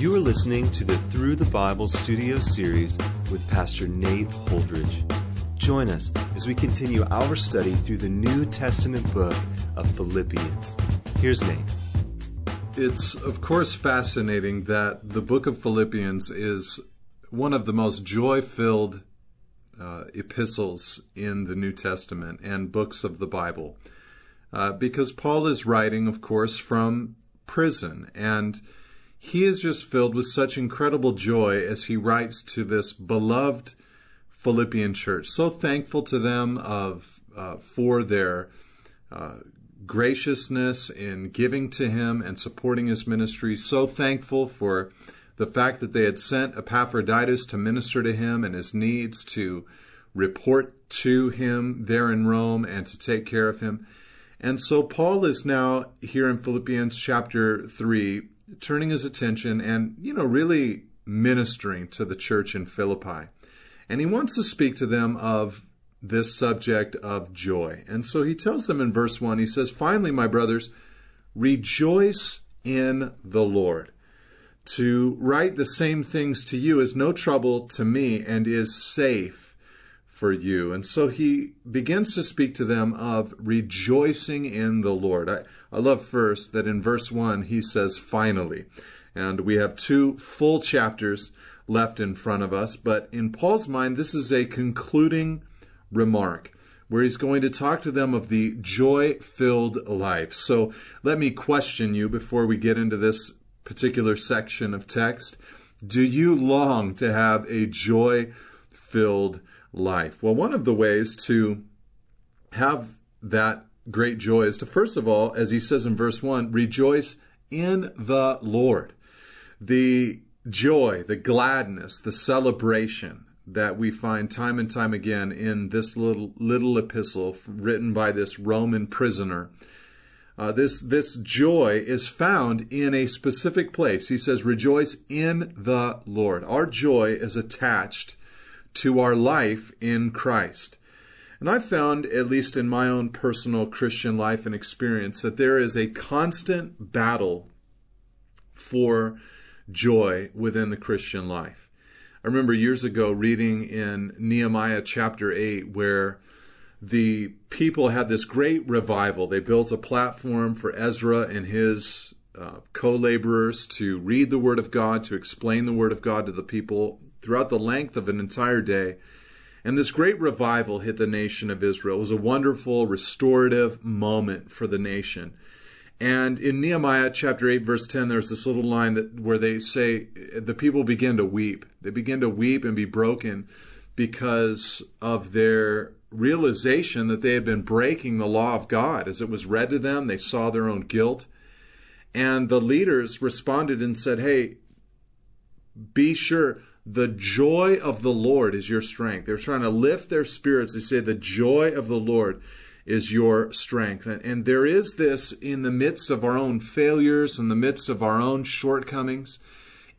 You are listening to the Through the Bible studio series with Pastor Nate Holdridge. Join us as we continue our study through the New Testament book of Philippians. Here's Nate. It's, of course, fascinating that the book of Philippians is one of the most joy filled uh, epistles in the New Testament and books of the Bible. Uh, because Paul is writing, of course, from prison. And he is just filled with such incredible joy as he writes to this beloved Philippian church. So thankful to them of uh, for their uh, graciousness in giving to him and supporting his ministry. So thankful for the fact that they had sent Epaphroditus to minister to him and his needs, to report to him there in Rome, and to take care of him. And so Paul is now here in Philippians chapter 3 turning his attention and, you know, really ministering to the church in Philippi. And he wants to speak to them of this subject of joy. And so he tells them in verse 1, he says, Finally, my brothers, rejoice in the Lord. To write the same things to you is no trouble to me and is safe for you. And so he begins to speak to them of rejoicing in the Lord. I, I love first that in verse 1 he says, finally. And we have two full chapters left in front of us, but in Paul's mind, this is a concluding remark where he's going to talk to them of the joy filled life. So let me question you before we get into this particular section of text. Do you long to have a joy filled life? Well, one of the ways to have that great joy is to, first of all, as he says in verse 1, rejoice in the Lord. The joy, the gladness, the celebration that we find time and time again in this little little epistle written by this Roman prisoner. Uh, this this joy is found in a specific place. He says, "Rejoice in the Lord." Our joy is attached to our life in Christ. And I've found, at least in my own personal Christian life and experience, that there is a constant battle for joy within the Christian life. I remember years ago reading in Nehemiah chapter 8 where the people had this great revival. They built a platform for Ezra and his uh, co laborers to read the Word of God, to explain the Word of God to the people throughout the length of an entire day. And this great revival hit the nation of Israel. It was a wonderful, restorative moment for the nation. And in Nehemiah chapter 8, verse 10, there's this little line that where they say the people begin to weep. They begin to weep and be broken because of their realization that they had been breaking the law of God. As it was read to them, they saw their own guilt. And the leaders responded and said, Hey, be sure the joy of the Lord is your strength. They're trying to lift their spirits. They say, The joy of the Lord is your strength. And, and there is this in the midst of our own failures, in the midst of our own shortcomings,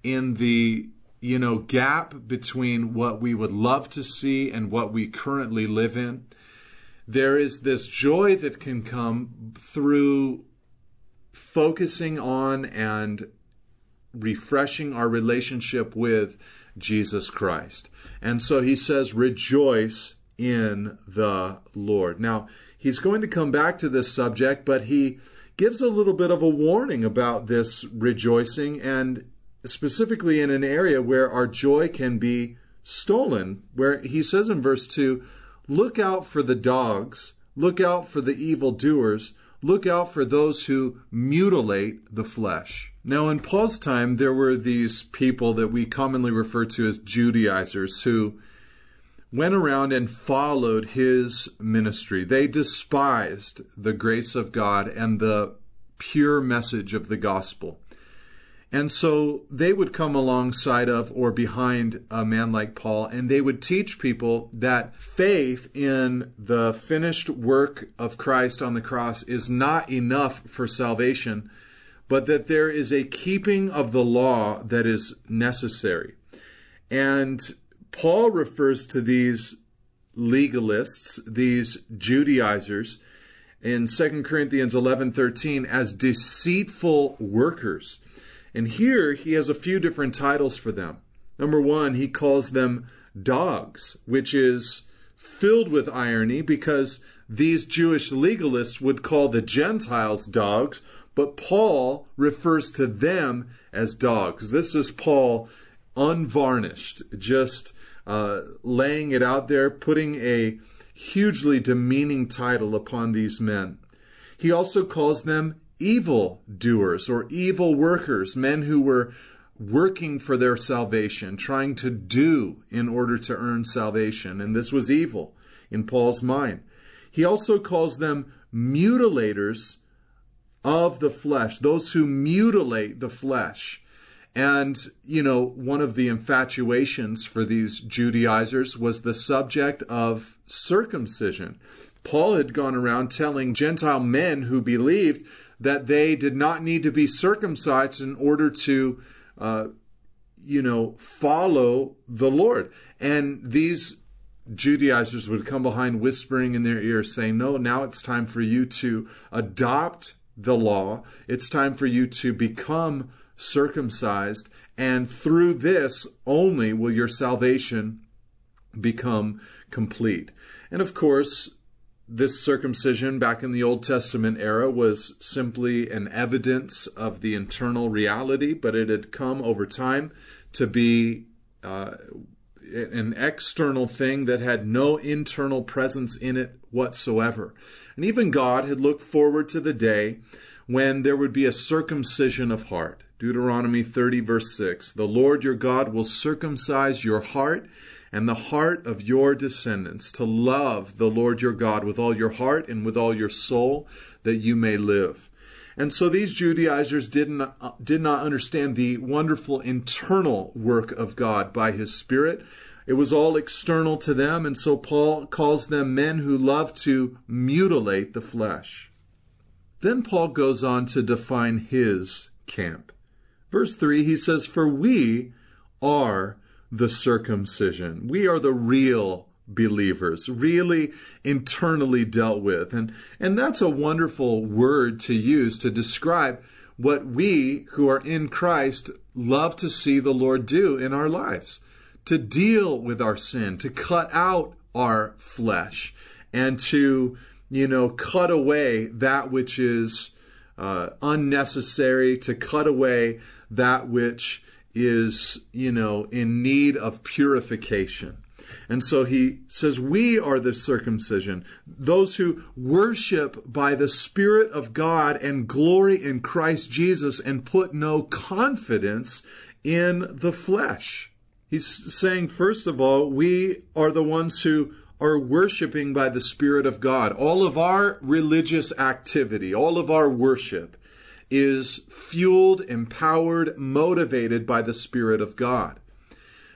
in the you know gap between what we would love to see and what we currently live in. There is this joy that can come through focusing on and refreshing our relationship with Jesus Christ. And so he says, rejoice in the Lord. Now, he's going to come back to this subject, but he gives a little bit of a warning about this rejoicing and specifically in an area where our joy can be stolen, where he says in verse 2 Look out for the dogs, look out for the evildoers, look out for those who mutilate the flesh. Now, in Paul's time, there were these people that we commonly refer to as Judaizers who went around and followed his ministry. They despised the grace of God and the pure message of the gospel. And so they would come alongside of or behind a man like Paul and they would teach people that faith in the finished work of Christ on the cross is not enough for salvation, but that there is a keeping of the law that is necessary. And Paul refers to these legalists, these Judaizers, in 2 Corinthians 11:13 as deceitful workers. And here he has a few different titles for them. Number one, he calls them dogs, which is filled with irony because these Jewish legalists would call the Gentiles dogs, but Paul refers to them as dogs. This is Paul unvarnished, just uh, laying it out there, putting a hugely demeaning title upon these men. He also calls them evil doers or evil workers, men who were working for their salvation, trying to do in order to earn salvation. And this was evil in Paul's mind. He also calls them mutilators of the flesh, those who mutilate the flesh. And, you know, one of the infatuations for these Judaizers was the subject of circumcision. Paul had gone around telling Gentile men who believed that they did not need to be circumcised in order to, uh, you know, follow the Lord. And these Judaizers would come behind whispering in their ear saying, No, now it's time for you to adopt the law. It's time for you to become circumcised. And through this only will your salvation become complete. And of course, this circumcision back in the Old Testament era was simply an evidence of the internal reality, but it had come over time to be uh, an external thing that had no internal presence in it whatsoever. And even God had looked forward to the day when there would be a circumcision of heart. Deuteronomy 30, verse 6 The Lord your God will circumcise your heart and the heart of your descendants to love the Lord your God with all your heart and with all your soul that you may live. And so these Judaizers didn't, uh, did not understand the wonderful internal work of God by his Spirit. It was all external to them, and so Paul calls them men who love to mutilate the flesh. Then Paul goes on to define his camp. Verse 3, he says, For we are the circumcision. We are the real believers, really internally dealt with. And, and that's a wonderful word to use to describe what we who are in Christ love to see the Lord do in our lives to deal with our sin, to cut out our flesh, and to, you know, cut away that which is uh, unnecessary, to cut away that which is, you know, in need of purification. And so he says, We are the circumcision, those who worship by the Spirit of God and glory in Christ Jesus and put no confidence in the flesh. He's saying, first of all, we are the ones who are worshiping by the Spirit of God. All of our religious activity, all of our worship is fueled, empowered, motivated by the Spirit of God.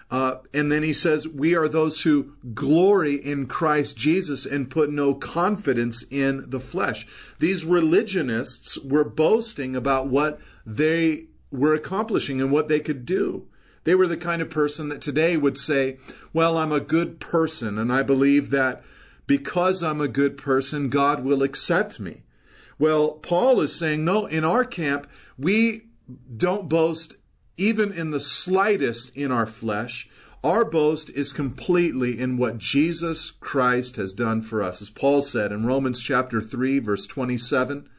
Uh, and then he says, We are those who glory in Christ Jesus and put no confidence in the flesh. These religionists were boasting about what they were accomplishing and what they could do. They were the kind of person that today would say, Well, I'm a good person, and I believe that because I'm a good person, God will accept me. Well, Paul is saying, no, in our camp, we don't boast even in the slightest in our flesh. Our boast is completely in what Jesus Christ has done for us. As Paul said in Romans chapter 3, verse 27,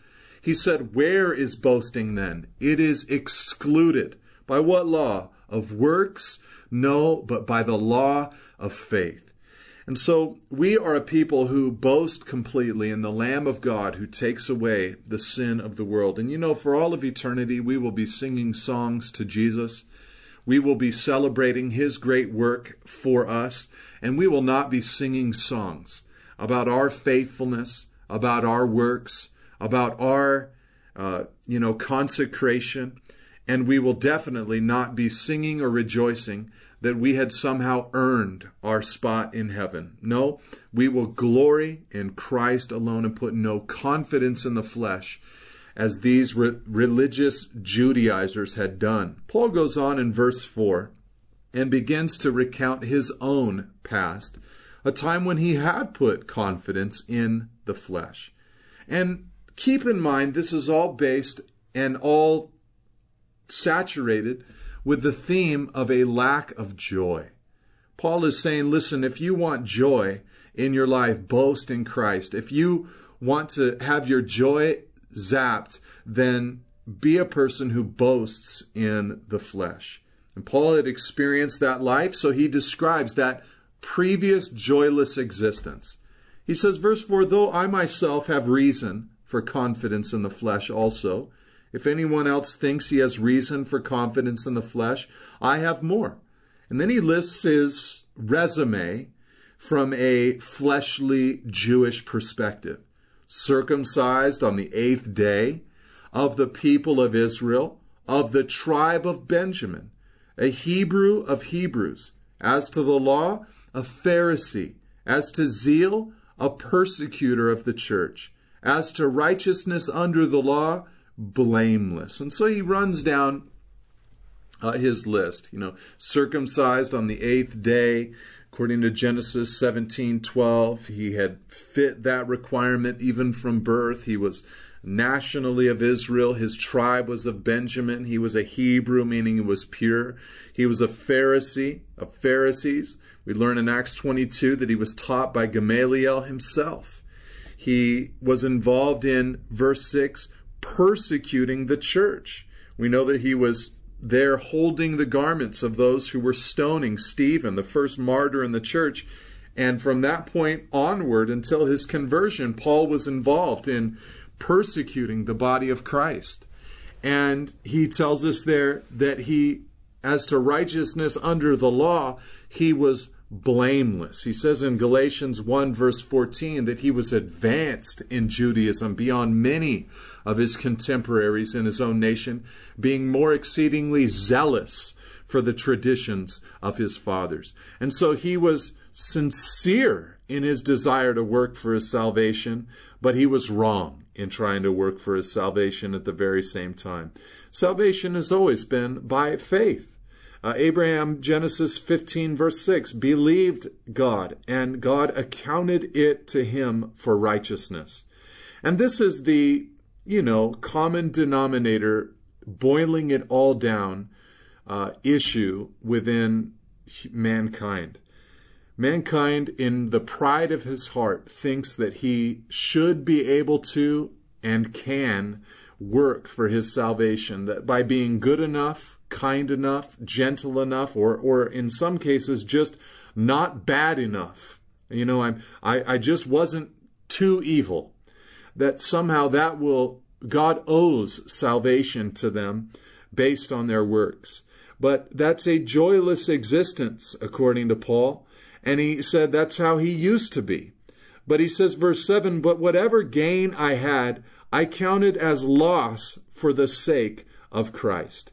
he said, Where is boasting then? It is excluded. By what law? Of works? No, but by the law of faith. And so we are a people who boast completely in the Lamb of God who takes away the sin of the world. And you know, for all of eternity, we will be singing songs to Jesus. We will be celebrating his great work for us. And we will not be singing songs about our faithfulness, about our works, about our, uh, you know, consecration. And we will definitely not be singing or rejoicing that we had somehow earned our spot in heaven. No, we will glory in Christ alone and put no confidence in the flesh as these re- religious Judaizers had done. Paul goes on in verse 4 and begins to recount his own past, a time when he had put confidence in the flesh. And keep in mind, this is all based and all saturated with the theme of a lack of joy. Paul is saying, listen, if you want joy in your life, boast in Christ. If you want to have your joy zapped, then be a person who boasts in the flesh. And Paul had experienced that life, so he describes that previous joyless existence. He says, verse 4 Though I myself have reason for confidence in the flesh also, if anyone else thinks he has reason for confidence in the flesh, I have more. And then he lists his resume from a fleshly Jewish perspective. Circumcised on the eighth day, of the people of Israel, of the tribe of Benjamin, a Hebrew of Hebrews. As to the law, a Pharisee. As to zeal, a persecutor of the church. As to righteousness under the law, blameless. And so he runs down uh, his list. You know, circumcised on the eighth day, according to Genesis 17:12, he had fit that requirement even from birth. He was nationally of Israel. His tribe was of Benjamin. He was a Hebrew, meaning he was pure. He was a Pharisee of Pharisees. We learn in Acts 22 that he was taught by Gamaliel himself. He was involved in, verse 6, persecuting the church. We know that he was there holding the garments of those who were stoning Stephen, the first martyr in the church. And from that point onward until his conversion, Paul was involved in persecuting the body of Christ. And he tells us there that he, as to righteousness under the law, he was blameless. He says in Galatians 1, verse 14, that he was advanced in Judaism beyond many of his contemporaries in his own nation, being more exceedingly zealous for the traditions of his fathers. And so he was sincere in his desire to work for his salvation, but he was wrong in trying to work for his salvation at the very same time. Salvation has always been by faith. Uh, Abraham, Genesis 15, verse 6, believed God, and God accounted it to him for righteousness. And this is the, you know, common denominator, boiling it all down, uh, issue within mankind. Mankind, in the pride of his heart, thinks that he should be able to and can work for his salvation, that by being good enough, kind enough, gentle enough, or, or in some cases, just not bad enough. You know, I'm, I, I just wasn't too evil. That somehow that will, God owes salvation to them based on their works. But that's a joyless existence, according to Paul. And he said that's how he used to be. But he says, verse 7 But whatever gain I had, I counted as loss for the sake of Christ.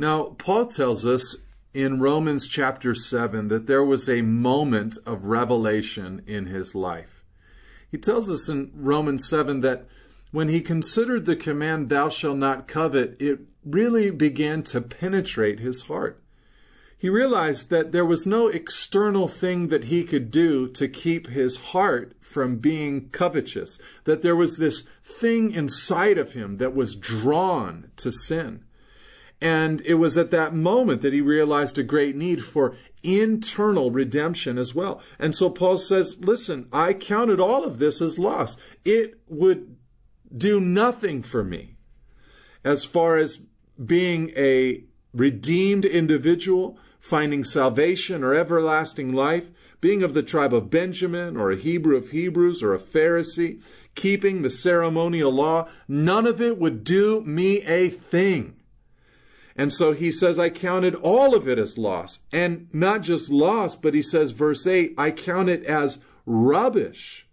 Now, Paul tells us in Romans chapter 7 that there was a moment of revelation in his life. He tells us in Romans 7 that when he considered the command, Thou shalt not covet, it really began to penetrate his heart. He realized that there was no external thing that he could do to keep his heart from being covetous, that there was this thing inside of him that was drawn to sin. And it was at that moment that he realized a great need for internal redemption as well. And so Paul says, listen, I counted all of this as loss. It would do nothing for me as far as being a redeemed individual, finding salvation or everlasting life, being of the tribe of Benjamin or a Hebrew of Hebrews or a Pharisee, keeping the ceremonial law, none of it would do me a thing. And so he says, I counted all of it as loss. And not just loss, but he says, verse 8, I count it as rubbish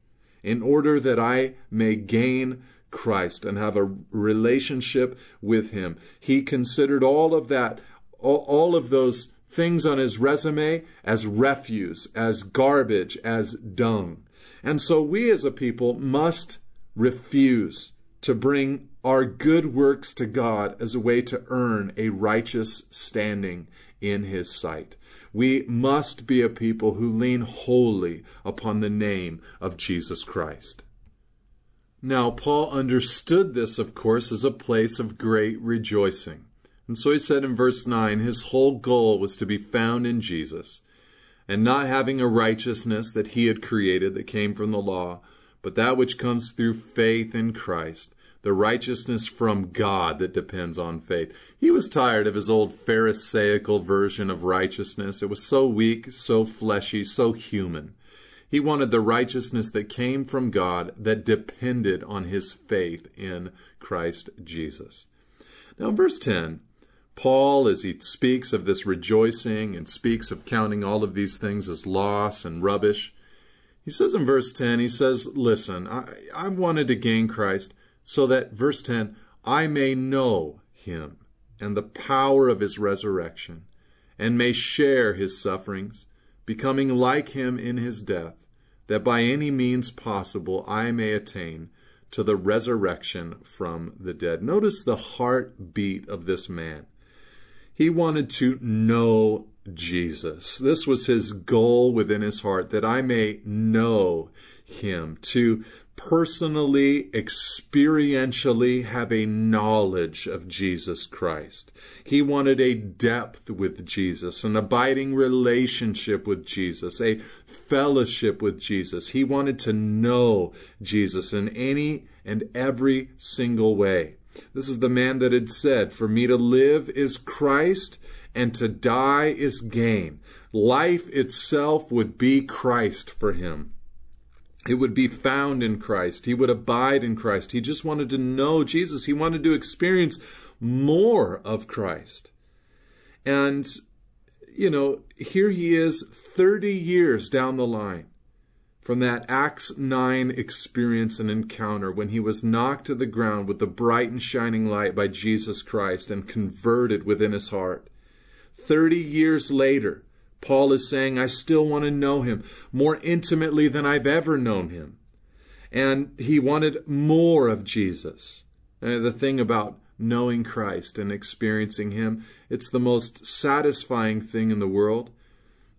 in order that I may gain Christ and have a relationship with Him. He considered all of that, all, of those things on his resume as refuse, as garbage, as dung. And so we as a people must refuse to bring our good works to God as a way to earn a righteous standing in His sight. We must be a people who lean wholly upon the name of Jesus Christ. Now, Paul understood this, of course, as a place of great rejoicing. And so he said in verse 9 his whole goal was to be found in Jesus, and not having a righteousness that he had created that came from the law, but that which comes through faith in Christ the righteousness from God that depends on faith. He was tired of his old Pharisaical version of righteousness. It was so weak, so fleshy, so human. He wanted the righteousness that came from God that depended on his faith in Christ Jesus. Now, verse 10, Paul, as he speaks of this rejoicing and speaks of counting all of these things as loss and rubbish, he says in verse 10, he says, Listen, I, I wanted to gain Christ so that, verse 10, I may know him and the power of his resurrection, and may share his sufferings, becoming like him in his death, that by any means possible I may attain to the resurrection from the dead. Notice the heartbeat of this man. He wanted to know Jesus. This was his goal within his heart, that I may know him, to personally, experientially have a knowledge of Jesus Christ. He wanted a depth with Jesus, an abiding relationship with Jesus, a fellowship with Jesus. He wanted to know Jesus in any and every single way. This is the man that had said, For me to live is Christ, and to die is gain. Life itself would be Christ for him. It would be found in Christ. He would abide in Christ. He just wanted to know Jesus. He wanted to experience more of Christ. And, you know, here he is 30 years down the line from that Acts 9 experience and encounter when he was knocked to the ground with the bright and shining light by Jesus Christ and converted within his heart. 30 years later, Paul is saying, I still want to know him more intimately than I've ever known him. And he wanted more of Jesus. And the thing about knowing Christ and experiencing him, it's the most satisfying thing in the world,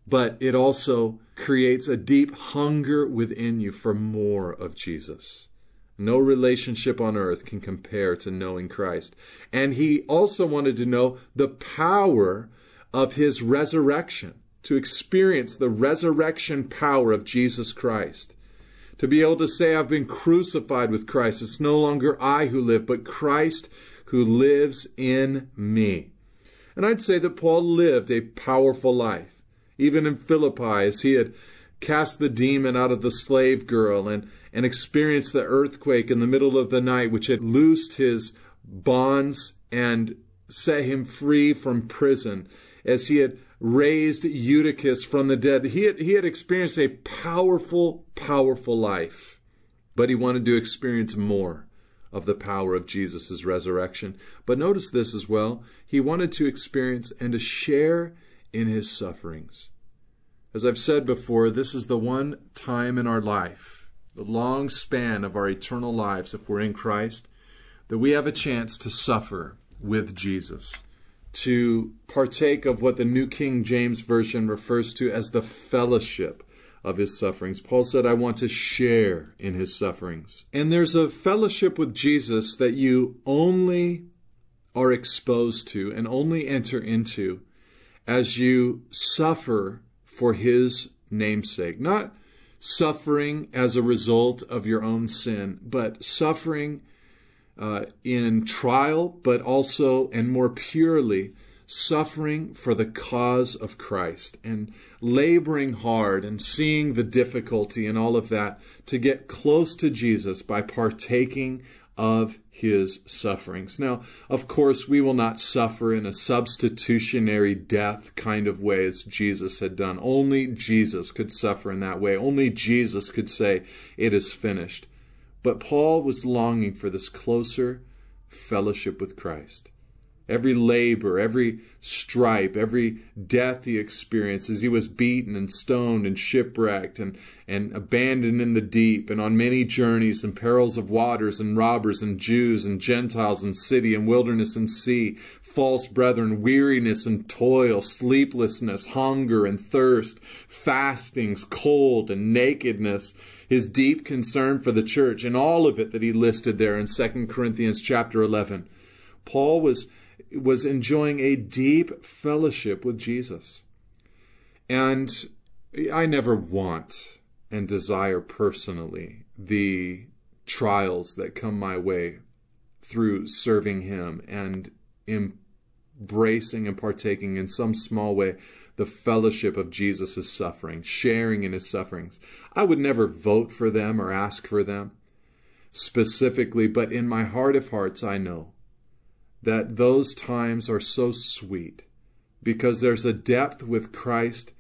but it also creates a deep hunger within you for more of Jesus. No relationship on earth can compare to knowing Christ. And he also wanted to know the power of his resurrection to experience the resurrection power of Jesus Christ. To be able to say, I've been crucified with Christ. It's no longer I who live, but Christ who lives in me. And I'd say that Paul lived a powerful life. Even in Philippi, as he had cast the demon out of the slave girl and, and experienced the earthquake in the middle of the night, which had loosed his bonds and set him free from prison, as he had raised Eutychus from the dead. He had, he had experienced a powerful, powerful life, but he wanted to experience more of the power of Jesus' resurrection. But notice this as well. He wanted to experience and to share in his sufferings. As I've said before, this is the one time in our life, the long span of our eternal lives, if we're in Christ, that we have a chance to suffer with Jesus to partake of what the New King James Version refers to as the fellowship of his sufferings. Paul said, I want to share in his sufferings. And there's a fellowship with Jesus that you only are exposed to and only enter into as you suffer for his namesake. Not suffering as a result of your own sin, but suffering uh, in trial, but also and more purely suffering for the cause of Christ and laboring hard and seeing the difficulty and all of that to get close to Jesus by partaking of his sufferings. Now, of course, we will not suffer in a substitutionary death kind of way as Jesus had done. Only Jesus could suffer in that way. Only Jesus could say, It is finished. But Paul was longing for this closer fellowship with Christ. Every labor, every stripe, every death he experienced as he was beaten and stoned and shipwrecked and, and abandoned in the deep and on many journeys and perils of waters and robbers and Jews and Gentiles and city and wilderness and sea, false brethren, weariness and toil, sleeplessness, hunger and thirst, fastings, cold and nakedness, his deep concern for the church and all of it that he listed there in 2 Corinthians chapter 11. Paul was was enjoying a deep fellowship with Jesus. And I never want and desire personally the trials that come my way through serving Him and embracing and partaking in some small way the fellowship of Jesus' suffering, sharing in His sufferings. I would never vote for them or ask for them specifically, but in my heart of hearts, I know that those times are so sweet because there's a depth with Christ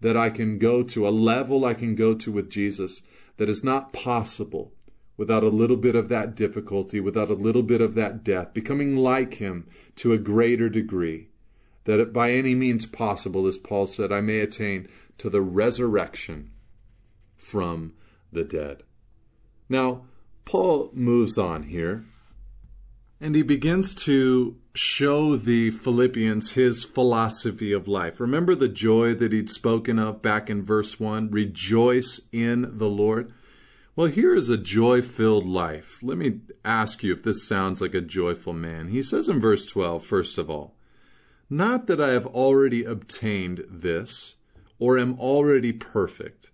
that I can go to, a level I can go to with Jesus that is not possible without a little bit of that difficulty, without a little bit of that death, becoming like Him to a greater degree, that it, by any means possible, as Paul said, I may attain to the resurrection from the dead. Now, Paul moves on here and he begins to show the Philippians his philosophy of life. Remember the joy that he'd spoken of back in verse 1 rejoice in the Lord. Well, here is a joy filled life. Let me ask you if this sounds like a joyful man. He says in verse 12, first of all, Not that I have already obtained this, or am already perfect,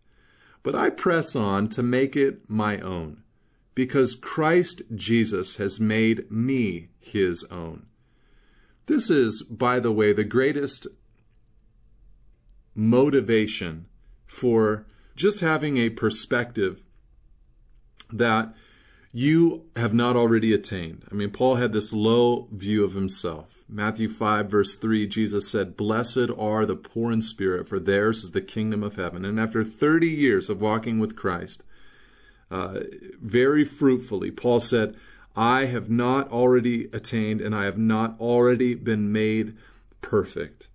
but I press on to make it my own because Christ Jesus has made me his own. This is, by the way, the greatest motivation for just having a perspective that you have not already attained. I mean, Paul had this low view of himself. Matthew 5, verse 3, Jesus said, Blessed are the poor in spirit, for theirs is the kingdom of heaven. And after 30 years of walking with Christ, uh, very fruitfully. Paul said, I have not already attained and I have not already been made perfect.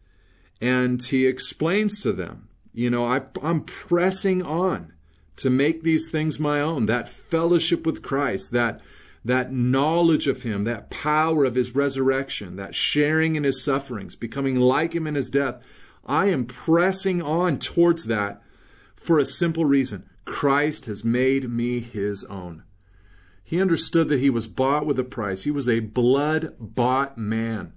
And he explains to them, you know, I, I'm pressing on to make these things my own. That fellowship with Christ, that that knowledge of him, that power of his resurrection, that sharing in his sufferings, becoming like him in his death. I am pressing on towards that for a simple reason. Christ has made me his own. He understood that he was bought with a price. He was a blood bought man.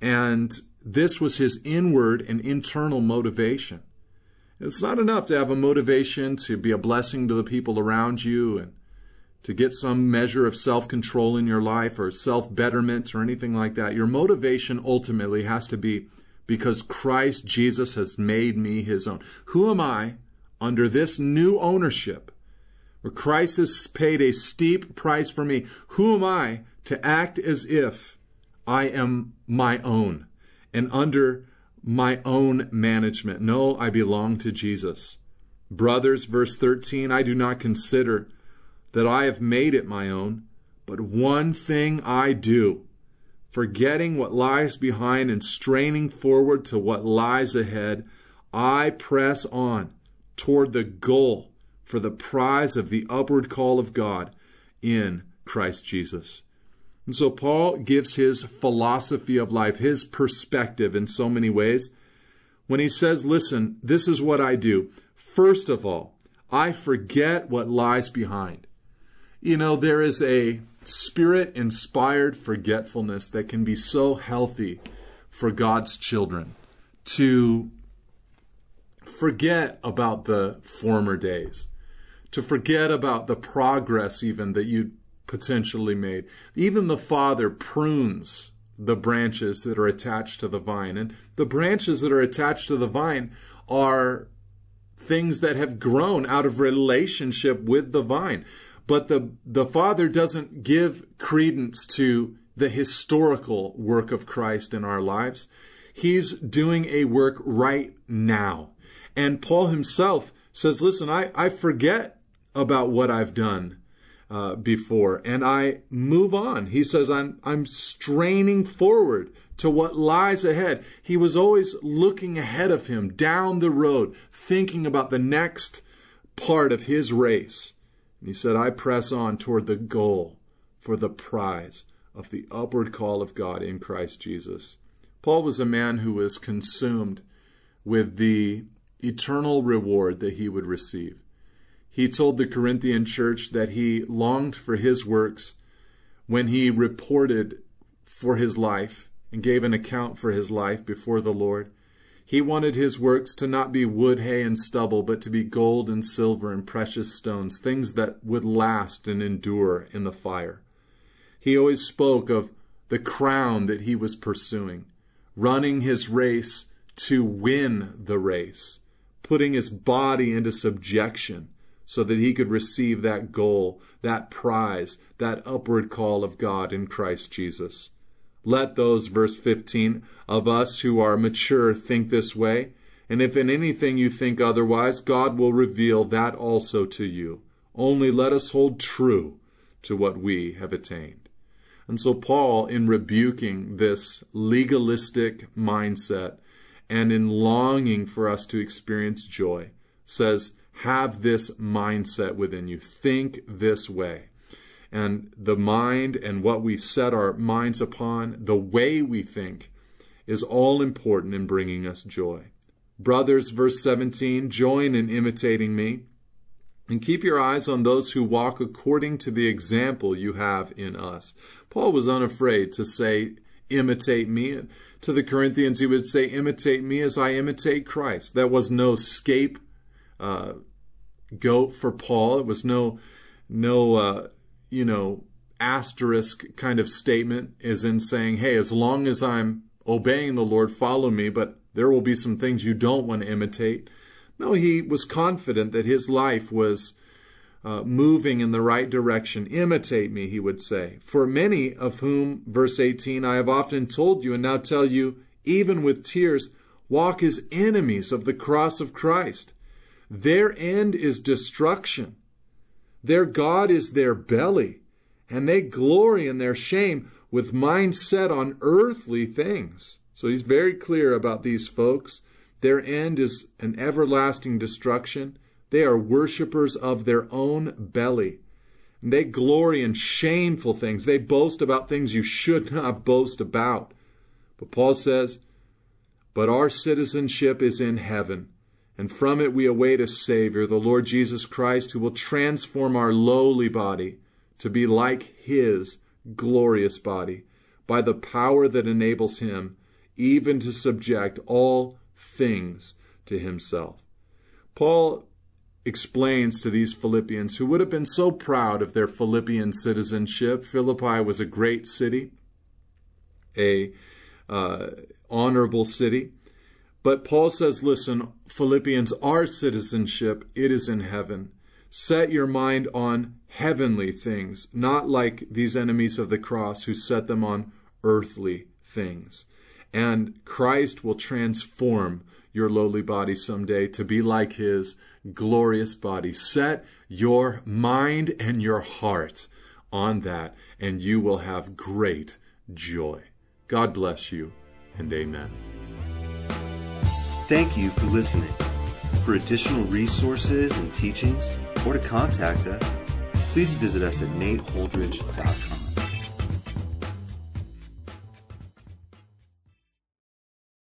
And this was his inward and internal motivation. It's not enough to have a motivation to be a blessing to the people around you and to get some measure of self control in your life or self betterment or anything like that. Your motivation ultimately has to be because Christ Jesus has made me his own. Who am I under this new ownership, where Christ has paid a steep price for me, who am I to act as if I am my own and under my own management? No, I belong to Jesus. Brothers, verse 13, I do not consider that I have made it my own, but one thing I do, forgetting what lies behind and straining forward to what lies ahead, I press on toward the goal for the prize of the upward call of God in Christ Jesus. And so Paul gives his philosophy of life, his perspective in so many ways. When he says, Listen, this is what I do. First of all, I forget what lies behind. You know, there is a spirit inspired forgetfulness that can be so healthy for God's children to forget about the former days, to forget about the progress even that you potentially made. Even the Father prunes the branches that are attached to the vine. And the branches that are attached to the vine are things that have grown out of relationship with the vine. But the, the Father doesn't give credence to the historical work of Christ in our lives. He's doing a work right now. And Paul himself says, Listen, I, I forget about what I've done uh, before, and I move on. He says, I'm, I'm straining forward to what lies ahead. He was always looking ahead of him down the road, thinking about the next part of his race. And he said, I press on toward the goal for the prize of the upward call of God in Christ Jesus. Paul was a man who was consumed with the eternal reward that he would receive. He told the Corinthian church that he longed for his works when he reported for his life and gave an account for his life before the Lord. He wanted his works to not be wood, hay, and stubble, but to be gold and silver and precious stones, things that would last and endure in the fire. He always spoke of the crown that he was pursuing, running his race to win the race, putting his body into subjection so that he could receive that goal, that prize, that upward call of God in Christ Jesus. Let those, verse 15, of us who are mature think this way, and if in anything you think otherwise, God will reveal that also to you. Only let us hold true to what we have attained. And so, Paul, in rebuking this legalistic mindset and in longing for us to experience joy, says, have this mindset within you. Think this way. And the mind and what we set our minds upon, the way we think, is all important in bringing us joy. Brothers, verse 17, join in imitating me and keep your eyes on those who walk according to the example you have in us. Paul was unafraid to say, imitate me. And to the Corinthians, he would say, imitate me as I imitate Christ. That was no scape uh, goat for Paul. It was no, no, uh, you know, asterisk kind of statement, as in saying, hey, as long as I'm obeying the Lord, follow me, but there will be some things you don't want to imitate. No, he was confident that his life was uh, moving in the right direction. Imitate me, he would say. For many of whom, verse 18, I have often told you and now tell you, even with tears, walk as enemies of the cross of Christ. Their end is destruction. Their God is their belly, and they glory in their shame with mind set on earthly things. So he's very clear about these folks. Their end is an everlasting destruction. They are worshippers of their own belly. And they glory in shameful things. They boast about things you should not boast about. But Paul says, But our citizenship is in heaven and from it we await a Savior, the Lord Jesus Christ, who will transform our lowly body to be like His glorious body by the power that enables Him even to subject all things to Himself. Paul explains to these Philippians who would have been so proud of their Philippian citizenship. Philippi was a great city, a uh, honorable city. But Paul says, listen, Philippians, our citizenship, it is in heaven. Set your mind on heavenly things, not like these enemies of the cross who set them on earthly things. And Christ will transform your lowly body someday to be like his glorious body. Set your mind and your heart on that, and you will have great joy. God bless you, and amen. Thank you for listening. For additional resources and teachings, or to contact us, please visit us at nateholdridge.com.